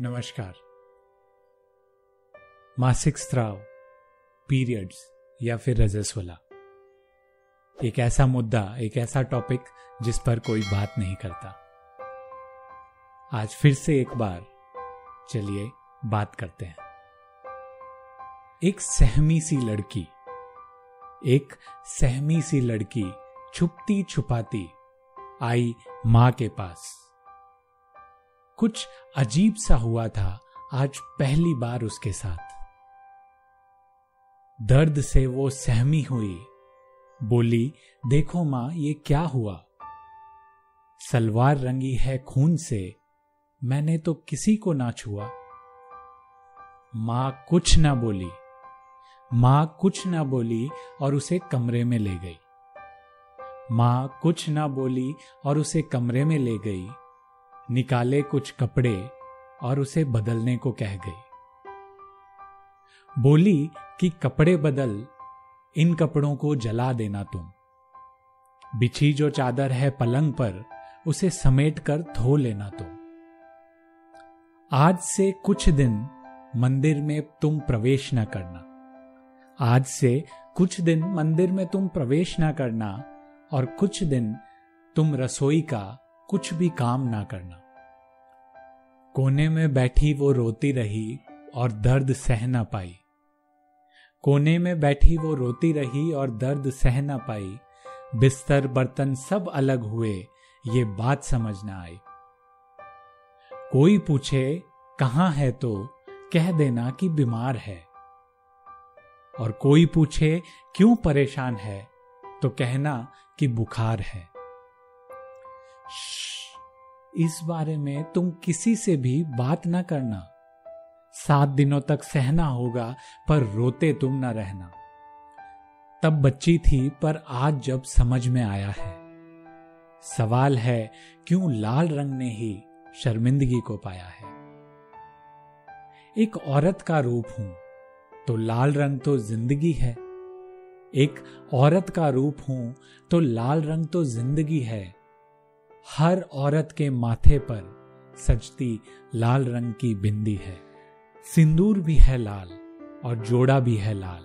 नमस्कार। मासिक स्त्राव पीरियड्स या फिर रजस्वला। एक ऐसा मुद्दा, एक ऐसा टॉपिक जिस पर कोई बात नहीं करता। आज फिर से एक बार चलिए बात करते हैं। एक सहमी सी लड़की, एक सहमी सी लड़की छुपती छुपाती आई माँ के पास। कुछ अजीब सा हुआ था आज पहली बार उसके साथ। दर्द से वो सहमी हुई। बोली, देखो माँ, ये क्या हुआ? सलवार रंगी है खून से। मैंने तो किसी को ना छुआ। माँ कुछ ना बोली। माँ कुछ ना बोली और उसे कमरे में ले गई। माँ कुछ ना बोली और उसे कमरे में ले गई। निकाले कुछ कपड़े और उसे बदलने को कह गई। बोली कि कपड़े बदल, इन कपड़ों को जला देना तुम। बिछी जो चादर है पलंग पर, उसे समेट कर धो लेना तुम। आज से कुछ दिन मंदिर में तुम प्रवेश न करना। आज से कुछ दिन मंदिर में तुम प्रवेश न करना और कुछ दिन तुम रसोई का कुछ भी काम ना करना। कोने में बैठी वो रोती रही और दर्द सह ना पाई। कोने में बैठी वो रोती रही और दर्द सह ना पाई। बिस्तर, बर्तन सब अलग हुए, ये बात समझ ना आई। कोई पूछे, कहाँ है तो? कह देना कि बीमार है। और कोई पूछे, क्यों परेशान है? तो कहना कि बुखार है। इस बारे में तुम किसी से भी बात ना करना। सात दिनों तक सहना होगा, पर रोते तुम ना रहना। तब बच्ची थी, पर आज जब समझ में आया है। सवाल है, क्यों लाल रंग ने ही शर्मिंदगी को पाया है? एक औरत का रूप हूँ तो लाल रंग तो ज़िंदगी है। एक औरत का रूप हूँ तो लाल रंग तो ज़िंदगी है। हर औरत के माथे पर सजती लाल रंग की बिंदी है। सिंदूर भी है लाल और जोड़ा भी है लाल।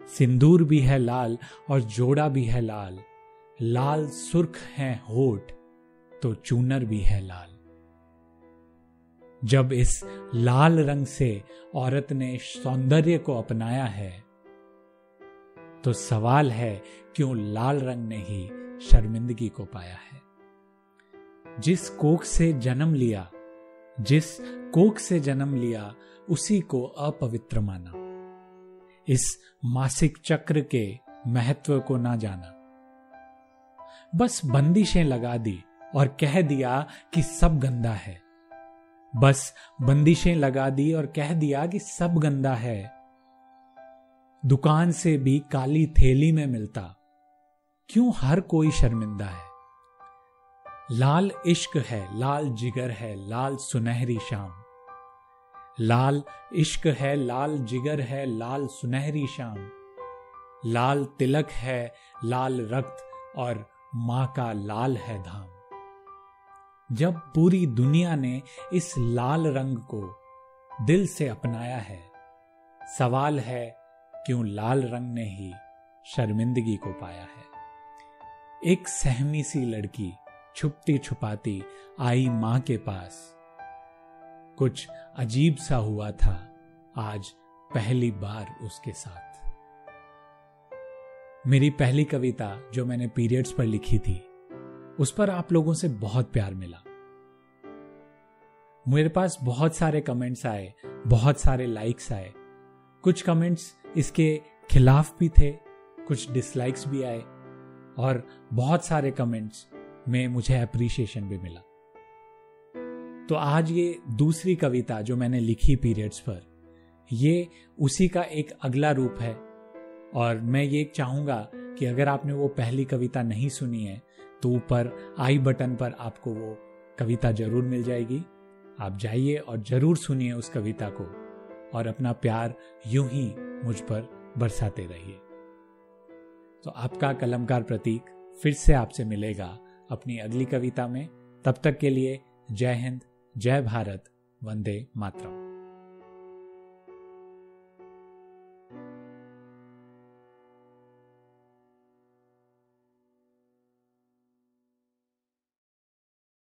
सिंदूर भी है लाल और जोड़ा भी है लाल। लाल सुर्ख है होठ तो चूनर भी है लाल। जब इस लाल रंग से औरत ने सौंदर्य को अपनाया है तो सवाल है, क्यों लाल रंग ने ही शर्मिंदगी को पाया है? जिस कोख से जन्म लिया, जिस कोख से जन्म लिया, उसी को अपवित्र माना। इस मासिक चक्र के महत्व को ना जाना। बस बंदिशें लगा दी और कह दिया कि सब गंदा है। बस बंदिशें लगा दी और कह दिया कि सब गंदा है। दुकान से भी काली थैली में मिलता। क्यों हर कोई शर्मिंदा है? लाल इश्क है, लाल जिगर है, लाल सुनहरी शाम। लाल इश्क है, लाल जिगर है, लाल सुनहरी शाम। लाल तिलक है, लाल रक्त और माँ का लाल है धाम। जब पूरी दुनिया ने इस लाल रंग को दिल से अपनाया है, सवाल है क्यों लाल रंग ने ही शर्मिंदगी को पाया है। एक सहमी सी लड़की छुपती छुपाती आई माँ के पास। कुछ अजीब सा हुआ था आज पहली बार उसके साथ। मेरी पहली कविता जो मैंने पीरियड्स पर लिखी थी, उस पर आप लोगों से बहुत प्यार मिला। मेरे पास बहुत सारे कमेंट्स आए, बहुत सारे लाइक्स आए। कुछ कमेंट्स इसके खिलाफ भी थे, कुछ डिसलाइक्स भी आए और बहुत सारे कमेंट्स में मुझे अप्रिशिएशन भी मिला। तो आज ये दूसरी कविता जो मैंने लिखी पीरियड्स पर, ये उसी का एक अगला रूप है। और मैं ये चाहूँगा कि अगर आपने वो पहली कविता नहीं सुनी है तो ऊपर आई बटन पर आपको वो कविता ज़रूर मिल जाएगी। आप जाइए और ज़रूर सुनिए उस कविता को और अपना प्यार यूँ ही मुझ पर बरसाते रहिए। तो आपका कलमकार प्रतीक फिर से आपसे मिलेगा। अपनी अगली कविता में। तब तक के लिए जय हिंद जय भारत वंदे मातरम।